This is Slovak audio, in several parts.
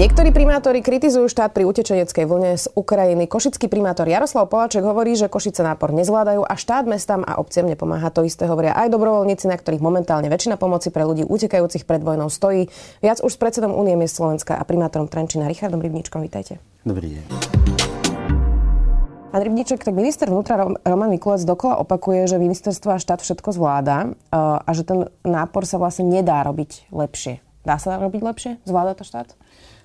Niektorí primátori kritizujú štát pri utečeneckej vlne z Ukrajiny. Košický primátor Jaroslav Poláček hovorí, že Košice nápor nezvládajú a štát mestám a obciam nepomáha. To isté hovoria aj dobrovoľníci, na ktorých momentálne väčšina pomoci pre ľudí utekajúcich pred vojnou stojí. Viac už s predsedom Únie miest Slovenska a primátorom Trenčina Richardom Rybníčkom. Vítajte. Dobrý deň. Pán Rybníček, tak minister vnútra Roman Mikulec dokola opakuje, že ministerstvo a štát všetko zvláda eh, a že ten nápor sa vlastne nedá robiť lepšie. Dá sa robiť lepšie? Zvláda to štát?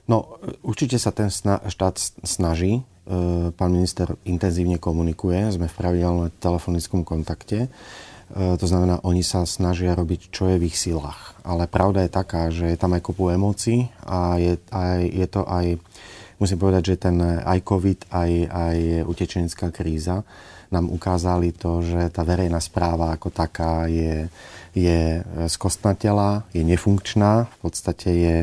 No, určite sa ten štát snaží. E, pán minister intenzívne komunikuje, sme v pravidelnom telefonickom kontakte. E, to znamená, oni sa snažia robiť, čo je v ich silách. Ale pravda je taká, že je tam aj kopu emócií a je, aj, je to aj, musím povedať, že ten aj COVID, aj, aj utečenecká kríza nám ukázali to, že tá verejná správa ako taká je, je skostnatela, je nefunkčná, v podstate je,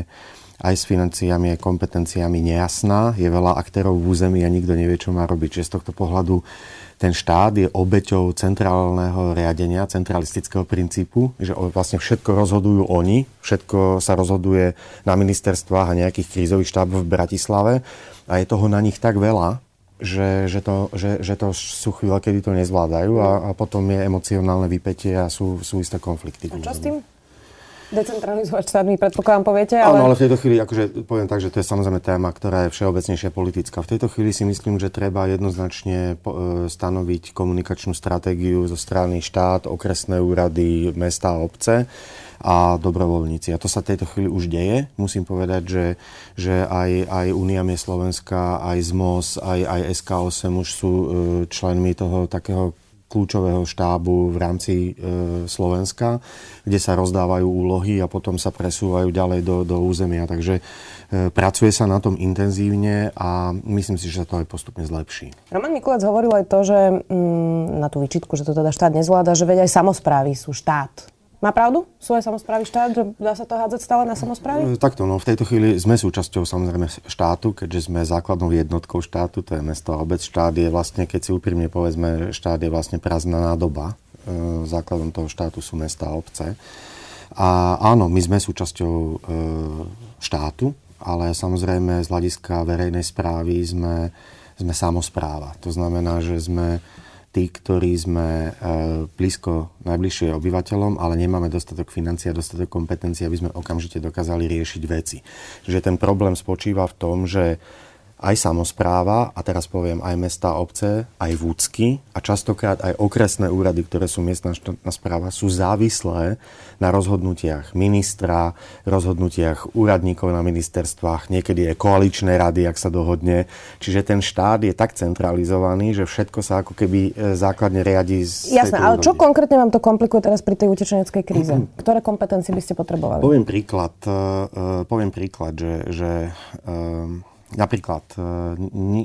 aj s financiami, aj kompetenciami nejasná. Je veľa aktérov v území a nikto nevie, čo má robiť. Čiže z tohto pohľadu ten štát je obeťou centrálneho riadenia, centralistického princípu, že vlastne všetko rozhodujú oni, všetko sa rozhoduje na ministerstvách a nejakých krízových štáboch v Bratislave a je toho na nich tak veľa, že, že, to, že, že to sú chvíle, kedy to nezvládajú a, a potom je emocionálne vypetie a sú, sú isté konflikty. A čo s tým? Decentralizovať štát, mi predpokladám poviete. Ale... Áno, ale v tejto chvíli, akože poviem tak, že to je samozrejme téma, ktorá je všeobecnejšia politická. V tejto chvíli si myslím, že treba jednoznačne e, stanoviť komunikačnú stratégiu zo strany štát, okresné úrady, mesta a obce a dobrovoľníci. A to sa v tejto chvíli už deje. Musím povedať, že, že aj, aj Unia Slovenska, aj ZMOS, aj, aj SK8 už sú e, členmi toho takého kľúčového štábu v rámci e, Slovenska, kde sa rozdávajú úlohy a potom sa presúvajú ďalej do, do územia. Takže e, pracuje sa na tom intenzívne a myslím si, že sa to aj postupne zlepší. Roman Mikulec hovoril aj to, že mm, na tú výčitku, že to teda štát nezvláda, že veď aj samozprávy sú štát. Má pravdu? Aj samozprávy štát, že dá sa to hádzať stále na samozprávy? E, takto, no v tejto chvíli sme súčasťou samozrejme štátu, keďže sme základnou jednotkou štátu, to je mesto a obec. Štát je vlastne, keď si úprimne povedzme, štát je vlastne prázdna nádoba. E, základom toho štátu sú mesta a obce. A áno, my sme súčasťou e, štátu, ale samozrejme z hľadiska verejnej správy sme, sme samozpráva. To znamená, že sme tí, ktorí sme e, blízko najbližšie obyvateľom, ale nemáme dostatok financií a dostatok kompetencií, aby sme okamžite dokázali riešiť veci. Že ten problém spočíva v tom, že aj samozpráva, a teraz poviem aj mesta, obce, aj vúcky a častokrát aj okresné úrady, ktoré sú miestna štátna správa, sú závislé na rozhodnutiach ministra, rozhodnutiach úradníkov na ministerstvách, niekedy je koaličné rady, ak sa dohodne. Čiže ten štát je tak centralizovaný, že všetko sa ako keby e, základne riadi z Jasné, ale čo konkrétne vám to komplikuje teraz pri tej utečeneckej kríze? Mm-hmm. Ktoré kompetencie by ste potrebovali? Poviem príklad, uh, poviem príklad že, že Napríklad e,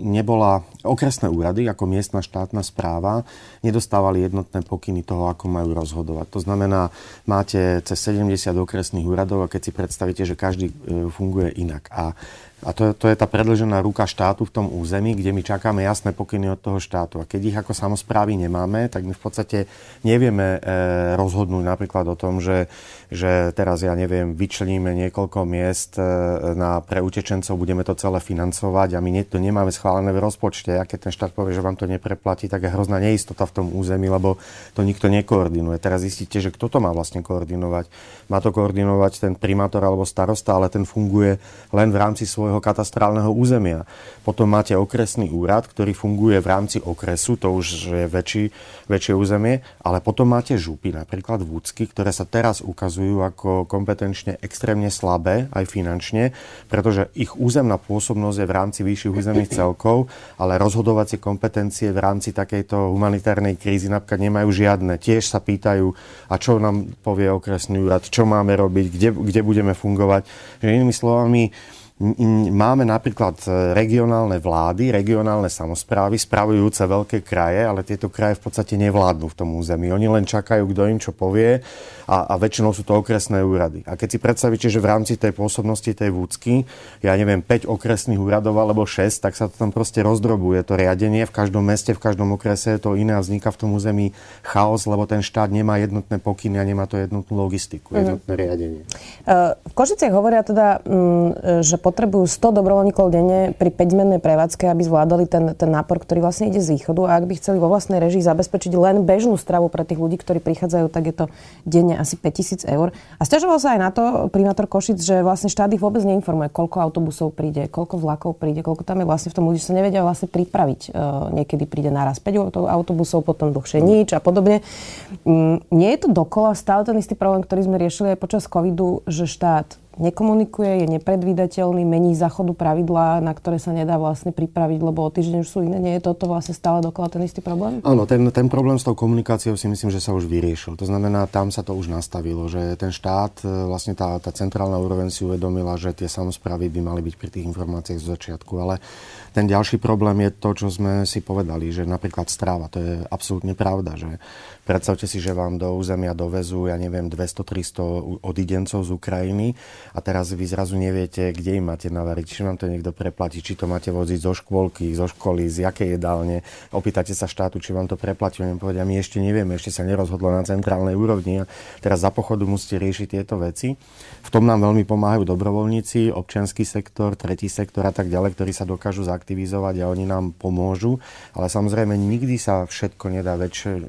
nebola okresné úrady ako miestna štátna správa nedostávali jednotné pokyny toho, ako majú rozhodovať. To znamená, máte cez 70 okresných úradov a keď si predstavíte, že každý e, funguje inak. A a to, to je tá predlžená ruka štátu v tom území, kde my čakáme jasné pokyny od toho štátu. A keď ich ako samozprávy nemáme, tak my v podstate nevieme e, rozhodnúť napríklad o tom, že, že teraz, ja neviem, vyčleníme niekoľko miest e, na, pre utečencov, budeme to celé financovať a my ne, to nemáme schválené v rozpočte. A keď ten štát povie, že vám to nepreplatí, tak je hrozná neistota v tom území, lebo to nikto nekoordinuje. Teraz zistíte, že kto to má vlastne koordinovať. Má to koordinovať ten primátor alebo starosta, ale ten funguje len v rámci svojho svojho katastrálneho územia. Potom máte okresný úrad, ktorý funguje v rámci okresu, to už je väčší, väčšie územie, ale potom máte župy, napríklad vúcky, ktoré sa teraz ukazujú ako kompetenčne extrémne slabé, aj finančne, pretože ich územná pôsobnosť je v rámci vyšších územných celkov, ale rozhodovacie kompetencie v rámci takejto humanitárnej krízy napríklad nemajú žiadne. Tiež sa pýtajú, a čo nám povie okresný úrad, čo máme robiť, kde, kde budeme fungovať. Že inými slovami, Máme napríklad e, regionálne vlády, regionálne samozprávy, spravujúce veľké kraje, ale tieto kraje v podstate nevládnu v tom území. Oni len čakajú, kto im čo povie a, a väčšinou sú to okresné úrady. A keď si predstavíte, že v rámci tej pôsobnosti tej vúcky, ja neviem, 5 okresných úradov alebo 6, tak sa to tam proste rozdrobuje to riadenie. V každom meste, v každom okrese je to iné a vzniká v tom území chaos, lebo ten štát nemá jednotné pokyny a nemá to jednotnú logistiku, mhm. jednotné mm. riadenie. V Košiciach hovoria teda, mm, že potrebujú 100 dobrovoľníkov denne pri 5-zmennej prevádzke, aby zvládali ten, ten nápor, ktorý vlastne ide z východu. A ak by chceli vo vlastnej režii zabezpečiť len bežnú stravu pre tých ľudí, ktorí prichádzajú, tak je to denne asi 5000 eur. A stiažoval sa aj na to primátor Košic, že vlastne štát ich vôbec neinformuje, koľko autobusov príde, koľko vlakov príde, koľko tam je vlastne v tom ľudí, sa nevedia vlastne pripraviť. Uh, niekedy príde naraz 5 autobusov, potom dlhšie nič a podobne. Mm, nie je to dokola stále ten istý problém, ktorý sme riešili aj počas covidu, že štát nekomunikuje, je nepredvídateľný, mení záchodu pravidlá, na ktoré sa nedá vlastne pripraviť, lebo o týždeň už sú iné. Nie je toto vlastne stále dokola ten istý problém? Áno, ten, ten problém s tou komunikáciou si myslím, že sa už vyriešil. To znamená, tam sa to už nastavilo, že ten štát, e, vlastne tá, tá centrálna úroveň si uvedomila, že tie samozprávy by mali byť pri tých informáciách z začiatku, ale ten ďalší problém je to, čo sme si povedali, že napríklad stráva, to je absolútne pravda, že predstavte si, že vám do územia dovezú, ja neviem, 200-300 odidencov z Ukrajiny a teraz vy zrazu neviete, kde im máte navariť, či vám to niekto preplatí, či to máte voziť zo škôlky, zo školy, z jakej jedálne. Opýtate sa štátu, či vám to preplatí, oni povedia, my ešte nevieme, ešte sa nerozhodlo na centrálnej úrovni a teraz za pochodu musíte riešiť tieto veci. V tom nám veľmi pomáhajú dobrovoľníci, občianský sektor, tretí sektor a tak ďalej, ktorí sa dokážu zaktivizovať a oni nám pomôžu. Ale samozrejme nikdy sa všetko nedá väč-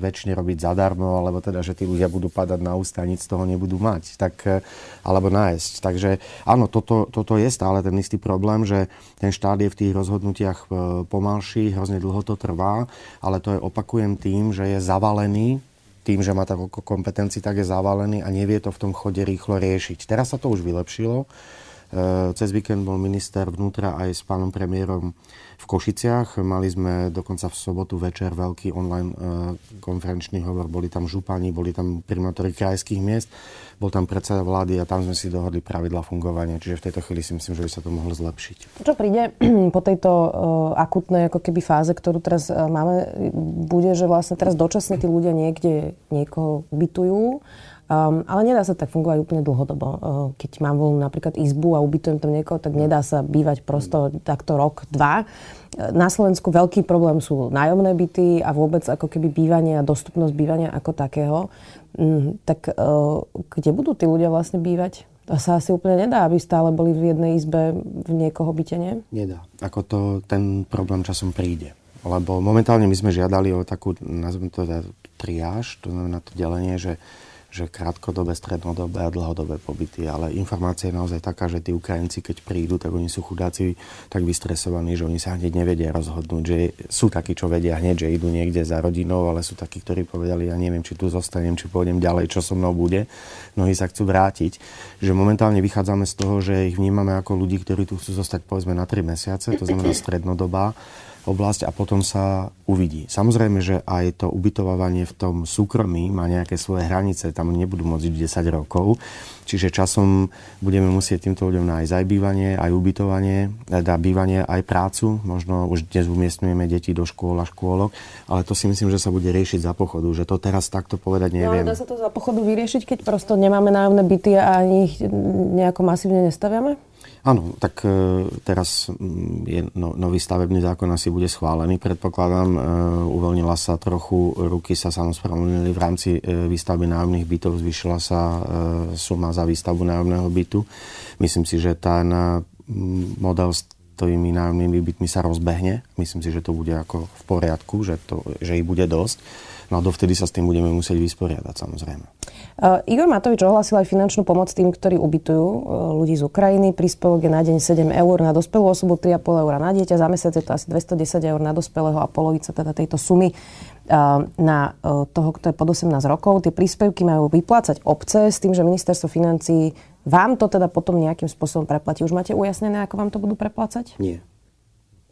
väčšine robiť zadarmo, alebo teda, že tí ľudia budú padať na ústa a nic z toho nebudú mať. Tak, eh, alebo nájsť. Takže áno, toto, toto je stále ten istý problém, že ten štát je v tých rozhodnutiach eh, pomalší, hrozne dlho to trvá, ale to je opakujem tým, že je zavalený tým, že má tak kompetencií, tak je zavalený a nevie to v tom chode rýchlo riešiť. Teraz sa to už vylepšilo. Eh, cez víkend bol minister vnútra aj s pánom premiérom v Košiciach. Mali sme dokonca v sobotu večer veľký online eh, konferenčný hovor. Boli tam župani, boli tam primátori krajských miest, bol tam predseda vlády a tam sme si dohodli pravidla fungovania. Čiže v tejto chvíli si myslím, že by sa to mohlo zlepšiť. Čo príde po tejto uh, akutnej ako keby fáze, ktorú teraz máme, bude, že vlastne teraz dočasne tí ľudia niekde niekoho bytujú Um, ale nedá sa tak fungovať úplne dlhodobo. Uh, keď mám voľnú napríklad izbu a ubytujem tam niekoho, tak nedá sa bývať prosto takto rok, dva. Na Slovensku veľký problém sú nájomné byty a vôbec ako keby bývanie a dostupnosť bývania ako takého. Um, tak uh, kde budú tí ľudia vlastne bývať? To sa asi úplne nedá, aby stále boli v jednej izbe v niekoho byte, nie? Nedá. Ako to, ten problém časom príde. Lebo momentálne my sme žiadali o takú, nazvem to teda triáž, to znamená to delenie, že že krátkodobé, strednodobé a dlhodobé pobyty. Ale informácia je naozaj taká, že tí Ukrajinci, keď prídu, tak oni sú chudáci tak vystresovaní, že oni sa hneď nevedia rozhodnúť. Že sú takí, čo vedia hneď, že idú niekde za rodinou, ale sú takí, ktorí povedali, ja neviem, či tu zostanem, či pôjdem ďalej, čo so mnou bude. Mnohí sa chcú vrátiť. Že momentálne vychádzame z toho, že ich vnímame ako ľudí, ktorí tu chcú zostať povedzme na 3 mesiace, to znamená strednodobá oblasť a potom sa uvidí. Samozrejme, že aj to ubytovávanie v tom súkromí má nejaké svoje hranice, tam nebudú môcť 10 rokov, čiže časom budeme musieť týmto ľuďom nájsť aj bývanie, aj ubytovanie, teda bývanie, aj prácu. Možno už dnes umiestňujeme deti do škôl a škôlok, ale to si myslím, že sa bude riešiť za pochodu, že to teraz takto povedať neviem. No, dá sa to za pochodu vyriešiť, keď prosto nemáme nájomné byty a ani ich nejako masívne nestaviame? Áno, tak e, teraz mm, je no, nový stavebný zákon asi bude schválený, predpokladám. E, uvoľnila sa trochu, ruky sa samozprávnili v rámci e, výstavby nájomných bytov, zvýšila sa suma za výstavbu nájomného bytu. Myslím si, že ten model s tými nájomnými bytmi sa rozbehne. Myslím si, že to bude ako v poriadku, že, to, že ich bude dosť. No a dovtedy sa s tým budeme musieť vysporiadať, samozrejme. Uh, Igor Matovič ohlásil aj finančnú pomoc tým, ktorí ubytujú uh, ľudí z Ukrajiny. Príspevok je na deň 7 eur, na dospelú osobu 3,5 eur na dieťa. Za mesiac je to asi 210 eur na dospelého a polovica teda tejto sumy uh, na uh, toho, kto je pod 18 rokov. Tie príspevky majú vyplácať obce s tým, že ministerstvo financí vám to teda potom nejakým spôsobom preplatí. Už máte ujasnené, ako vám to budú preplácať? Nie.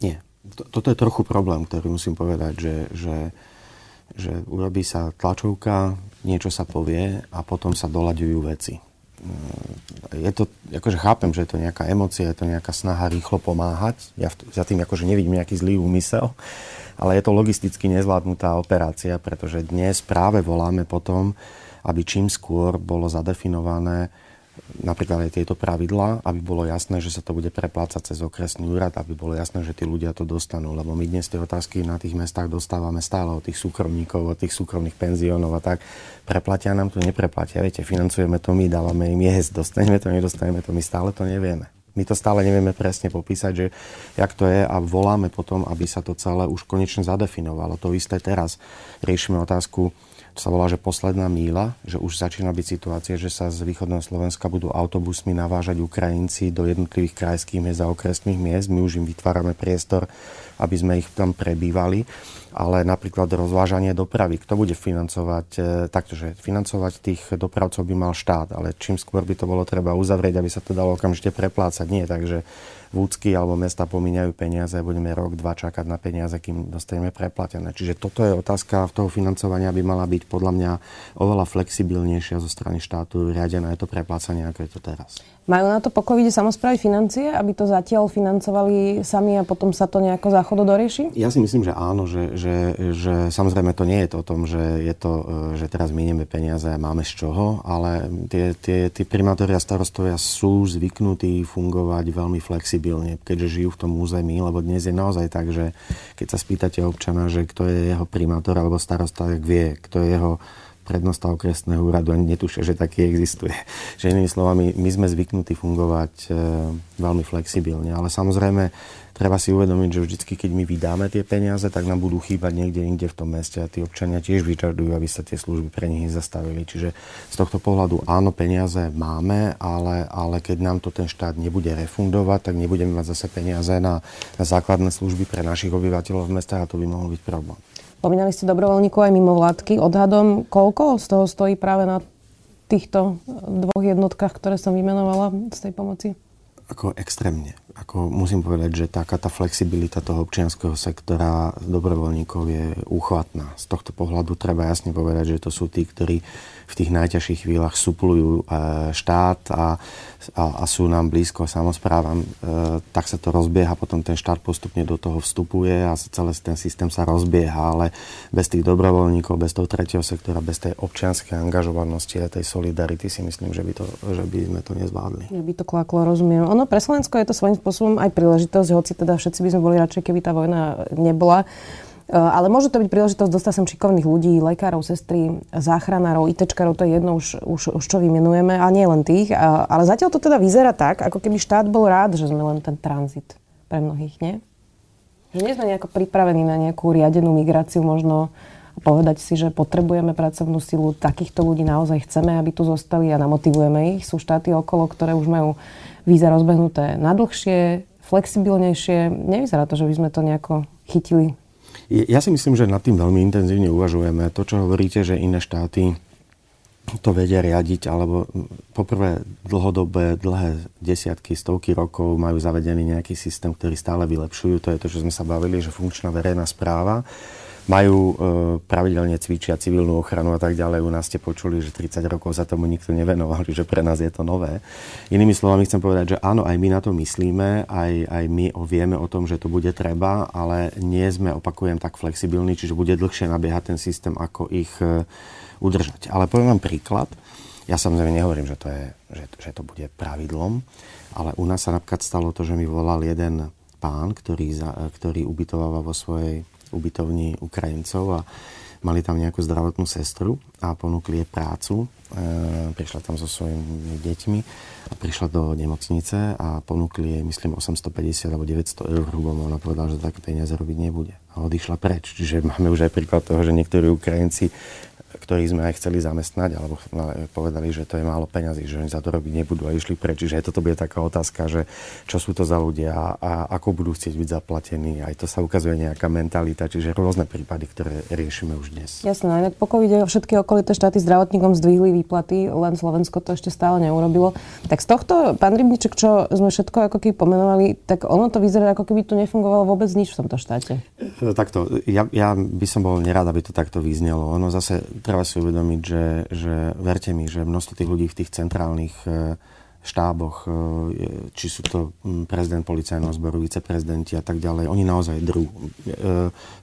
Nie. Toto je trochu problém, ktorý musím povedať, že, že že urobí sa tlačovka, niečo sa povie a potom sa doľaďujú veci. je to, akože chápem, že je to nejaká emocia, je to nejaká snaha rýchlo pomáhať. Ja za tým akože nevidím nejaký zlý úmysel, ale je to logisticky nezvládnutá operácia, pretože dnes práve voláme potom, aby čím skôr bolo zadefinované, napríklad aj tieto pravidlá, aby bolo jasné, že sa to bude preplácať cez okresný úrad, aby bolo jasné, že tí ľudia to dostanú. Lebo my dnes tie otázky na tých mestách dostávame stále od tých súkromníkov, od tých súkromných penziónov a tak. Preplatia nám to, nepreplatia. Viete, financujeme to my, dávame im jesť, dostaneme to, nedostaneme to, my stále to nevieme. My to stále nevieme presne popísať, že jak to je a voláme potom, aby sa to celé už konečne zadefinovalo. To isté teraz. Riešime otázku sa volá, že posledná míla, že už začína byť situácia, že sa z východného Slovenska budú autobusmi navážať Ukrajinci do jednotlivých krajských miest a okresných miest. My už im vytvárame priestor, aby sme ich tam prebývali. Ale napríklad rozvážanie dopravy, kto bude financovať, e, taktože financovať tých dopravcov by mal štát, ale čím skôr by to bolo treba uzavrieť, aby sa to dalo okamžite preplácať. Nie, takže vúcky alebo mesta pomíňajú peniaze a budeme rok, dva čakať na peniaze, kým dostaneme preplatené. Čiže toto je otázka toho financovania by mala byť podľa mňa oveľa flexibilnejšia zo strany štátu, riadené je to preplácanie, ako je to teraz. Majú na to po covide samozprávy financie, aby to zatiaľ financovali sami a potom sa to nejako záchodo dorieši? Ja si myslím, že áno, že, že, že samozrejme to nie je to o tom, že, je to, e, že teraz minieme peniaze a máme z čoho, ale tie, tie, tie primátori a starostovia sú zvyknutí fungovať veľmi flexibilne, keďže žijú v tom území, lebo dnes je naozaj tak, že keď sa spýtate občana, že kto je jeho primátor alebo starosta, tak vie, kto je jeho prednosta okresného úradu ani netušia, že taký existuje. Že inými slovami, my sme zvyknutí fungovať e, veľmi flexibilne, ale samozrejme treba si uvedomiť, že vždy, keď my vydáme tie peniaze, tak nám budú chýbať niekde inde v tom meste a tí občania tiež vyžadujú, aby sa tie služby pre nich zastavili. Čiže z tohto pohľadu áno, peniaze máme, ale, ale keď nám to ten štát nebude refundovať, tak nebudeme mať zase peniaze na, na základné služby pre našich obyvateľov v mestách a to by mohol byť problém. Spomínali ste dobrovoľníkov aj mimo vládky. Odhadom, koľko z toho stojí práve na týchto dvoch jednotkách, ktoré som vymenovala z tej pomoci? Ako extrémne. Ako musím povedať, že taká tá flexibilita toho občianského sektora dobrovoľníkov je úchvatná. Z tohto pohľadu treba jasne povedať, že to sú tí, ktorí v tých najťažších chvíľach suplujú e, štát a, a, a sú nám blízko samozprávam, e, tak sa to rozbieha, potom ten štát postupne do toho vstupuje a celý ten systém sa rozbieha, ale bez tých dobrovoľníkov, bez toho tretieho sektora, bez tej občianskej angažovanosti a tej solidarity si myslím, že by, to, že by sme to nezvládli. Ja by to klaklo, rozumiem. Ono pre Slovensko je to svojím spôsobom aj príležitosť, hoci teda všetci by sme boli radšej, keby tá vojna nebola. Eh, ale môže to byť príležitosť dostať sem šikovných ľudí, lekárov, sestry, záchranárov, ITčkarov, to je jedno už, už, už čo vymenujeme, a nie len tých. Ale zatiaľ to teda vyzerá tak, ako keby štát bol rád, že sme len ten tranzit pre mnohých, nie? Že nie sme nejako pripravení na nejakú riadenú migráciu, možno povedať si, že potrebujeme pracovnú silu, takýchto ľudí naozaj chceme, aby tu zostali a namotivujeme ich. Sú štáty okolo, ktoré už majú víza rozbehnuté na dlhšie, flexibilnejšie. Nevyzerá to, že by sme to nejako chytili ja si myslím, že nad tým veľmi intenzívne uvažujeme. To, čo hovoríte, že iné štáty to vedia riadiť, alebo poprvé dlhodobé, dlhé desiatky, stovky rokov majú zavedený nejaký systém, ktorý stále vylepšujú. To je to, čo sme sa bavili, že funkčná verejná správa majú e, pravidelne cvičia civilnú ochranu a tak ďalej. U nás ste počuli, že 30 rokov sa tomu nikto nevenoval, že pre nás je to nové. Inými slovami chcem povedať, že áno, aj my na to myslíme, aj, aj my vieme o tom, že to bude treba, ale nie sme, opakujem, tak flexibilní, čiže bude dlhšie nabiehať ten systém, ako ich e, udržať. Ale poviem vám príklad. Ja samozrejme nehovorím, že to, je, že, že to bude pravidlom, ale u nás sa napríklad stalo to, že mi volal jeden pán, ktorý, za, ktorý ubytováva vo svojej ubytovni Ukrajincov a mali tam nejakú zdravotnú sestru a ponúkli jej prácu. E, prišla tam so svojimi deťmi a prišla do nemocnice a ponúkli jej, myslím, 850 alebo 900 eur hrubom. Ona povedala, že také peniaze robiť nebude. A odišla preč. Čiže máme už aj príklad toho, že niektorí Ukrajinci ktorých sme aj chceli zamestnať, alebo povedali, že to je málo peňazí, že oni za to robiť nebudú a išli preč. Čiže toto bude taká otázka, že čo sú to za ľudia a ako budú chcieť byť zaplatení. Aj to sa ukazuje nejaká mentalita, čiže rôzne prípady, ktoré riešime už dnes. Jasné, no inak po covide všetky okolité štáty zdravotníkom zdvihli výplaty, len Slovensko to ešte stále neurobilo. Tak z tohto, pán Rybniček, čo sme všetko ako keby pomenovali, tak ono to vyzerá, ako keby tu nefungovalo vôbec nič v tomto štáte. Takto, ja, ja by som bol nerád, aby to takto vyznelo. Ono zase treba si uvedomiť, že, že verte mi, že množstvo tých ľudí v tých centrálnych štáboch, či sú to prezident policajného zboru, viceprezidenti a tak ďalej, oni naozaj drú,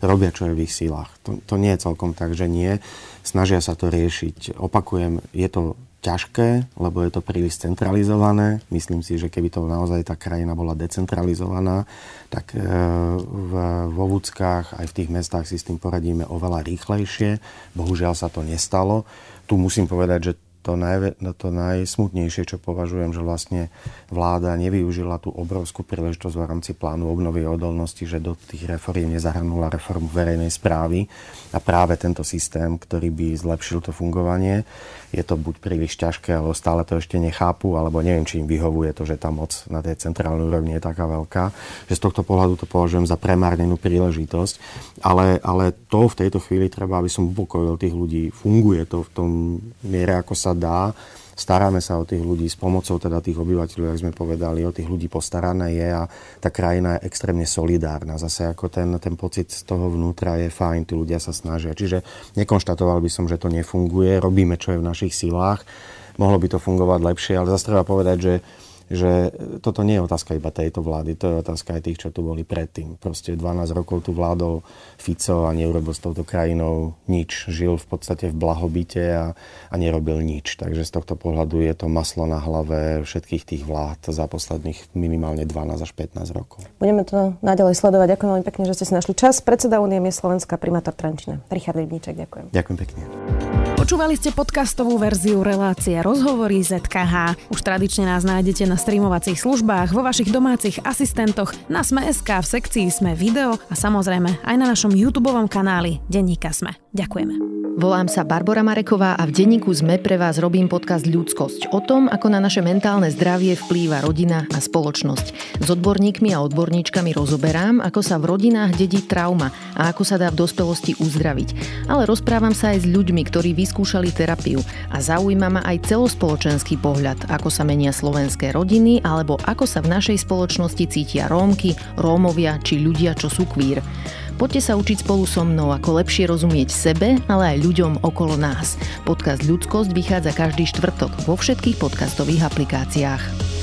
robia, čo je v ich sílach. To, to nie je celkom tak, že nie. Snažia sa to riešiť. Opakujem, je to ťažké, lebo je to príliš centralizované. Myslím si, že keby to naozaj tá krajina bola decentralizovaná, tak e, v, vo vúckach aj v tých mestách si s tým poradíme oveľa rýchlejšie. Bohužiaľ sa to nestalo. Tu musím povedať, že to, naj, to najsmutnejšie, čo považujem, že vlastne vláda nevyužila tú obrovskú príležitosť v rámci plánu obnovy odolnosti, že do tých reform nezahrnula reformu verejnej správy a práve tento systém, ktorý by zlepšil to fungovanie, je to buď príliš ťažké, alebo stále to ešte nechápu, alebo neviem, či im vyhovuje to, že tá moc na tej centrálnej úrovni je taká veľká, že z tohto pohľadu to považujem za premárnenú príležitosť. Ale, ale to v tejto chvíli treba, aby som upokojil tých ľudí. Funguje to v tom miere, ako sa dá staráme sa o tých ľudí s pomocou teda tých obyvateľov, ako sme povedali, o tých ľudí postarané je a tá krajina je extrémne solidárna. Zase ako ten, ten pocit z toho vnútra je fajn, tí ľudia sa snažia. Čiže nekonštatoval by som, že to nefunguje, robíme, čo je v našich silách. Mohlo by to fungovať lepšie, ale zase treba povedať, že že toto nie je otázka iba tejto vlády, to je otázka aj tých, čo tu boli predtým. Proste 12 rokov tu vládol Fico a neurobil s touto krajinou nič. Žil v podstate v blahobite a, a nerobil nič. Takže z tohto pohľadu je to maslo na hlave všetkých tých vlád za posledných minimálne 12 až 15 rokov. Budeme to naďalej sledovať. Ďakujem veľmi pekne, že ste si našli čas. Predseda Únie je Slovenská primátor Trenčina. Richard Rybníček, ďakujem. Ďakujem pekne. Počúvali ste podcastovú verziu relácie Rozhovory ZKH. Už tradične nás nájdete na streamovacích službách, vo vašich domácich asistentoch, na Sme.sk, v sekcii Sme video a samozrejme aj na našom YouTube kanáli Denníka Sme. Ďakujeme. Volám sa Barbara Mareková a v denníku ZME pre vás robím podcast Ľudskosť o tom, ako na naše mentálne zdravie vplýva rodina a spoločnosť. S odborníkmi a odborníčkami rozoberám, ako sa v rodinách dedí trauma a ako sa dá v dospelosti uzdraviť. Ale rozprávam sa aj s ľuďmi, ktorí vyskúšali terapiu a zaujíma ma aj celospoločenský pohľad, ako sa menia slovenské rodiny alebo ako sa v našej spoločnosti cítia Rómky, Rómovia či ľudia, čo sú kvír. Poďte sa učiť spolu so mnou, ako lepšie rozumieť sebe, ale aj ľuďom okolo nás. Podcast Ľudskosť vychádza každý štvrtok vo všetkých podcastových aplikáciách.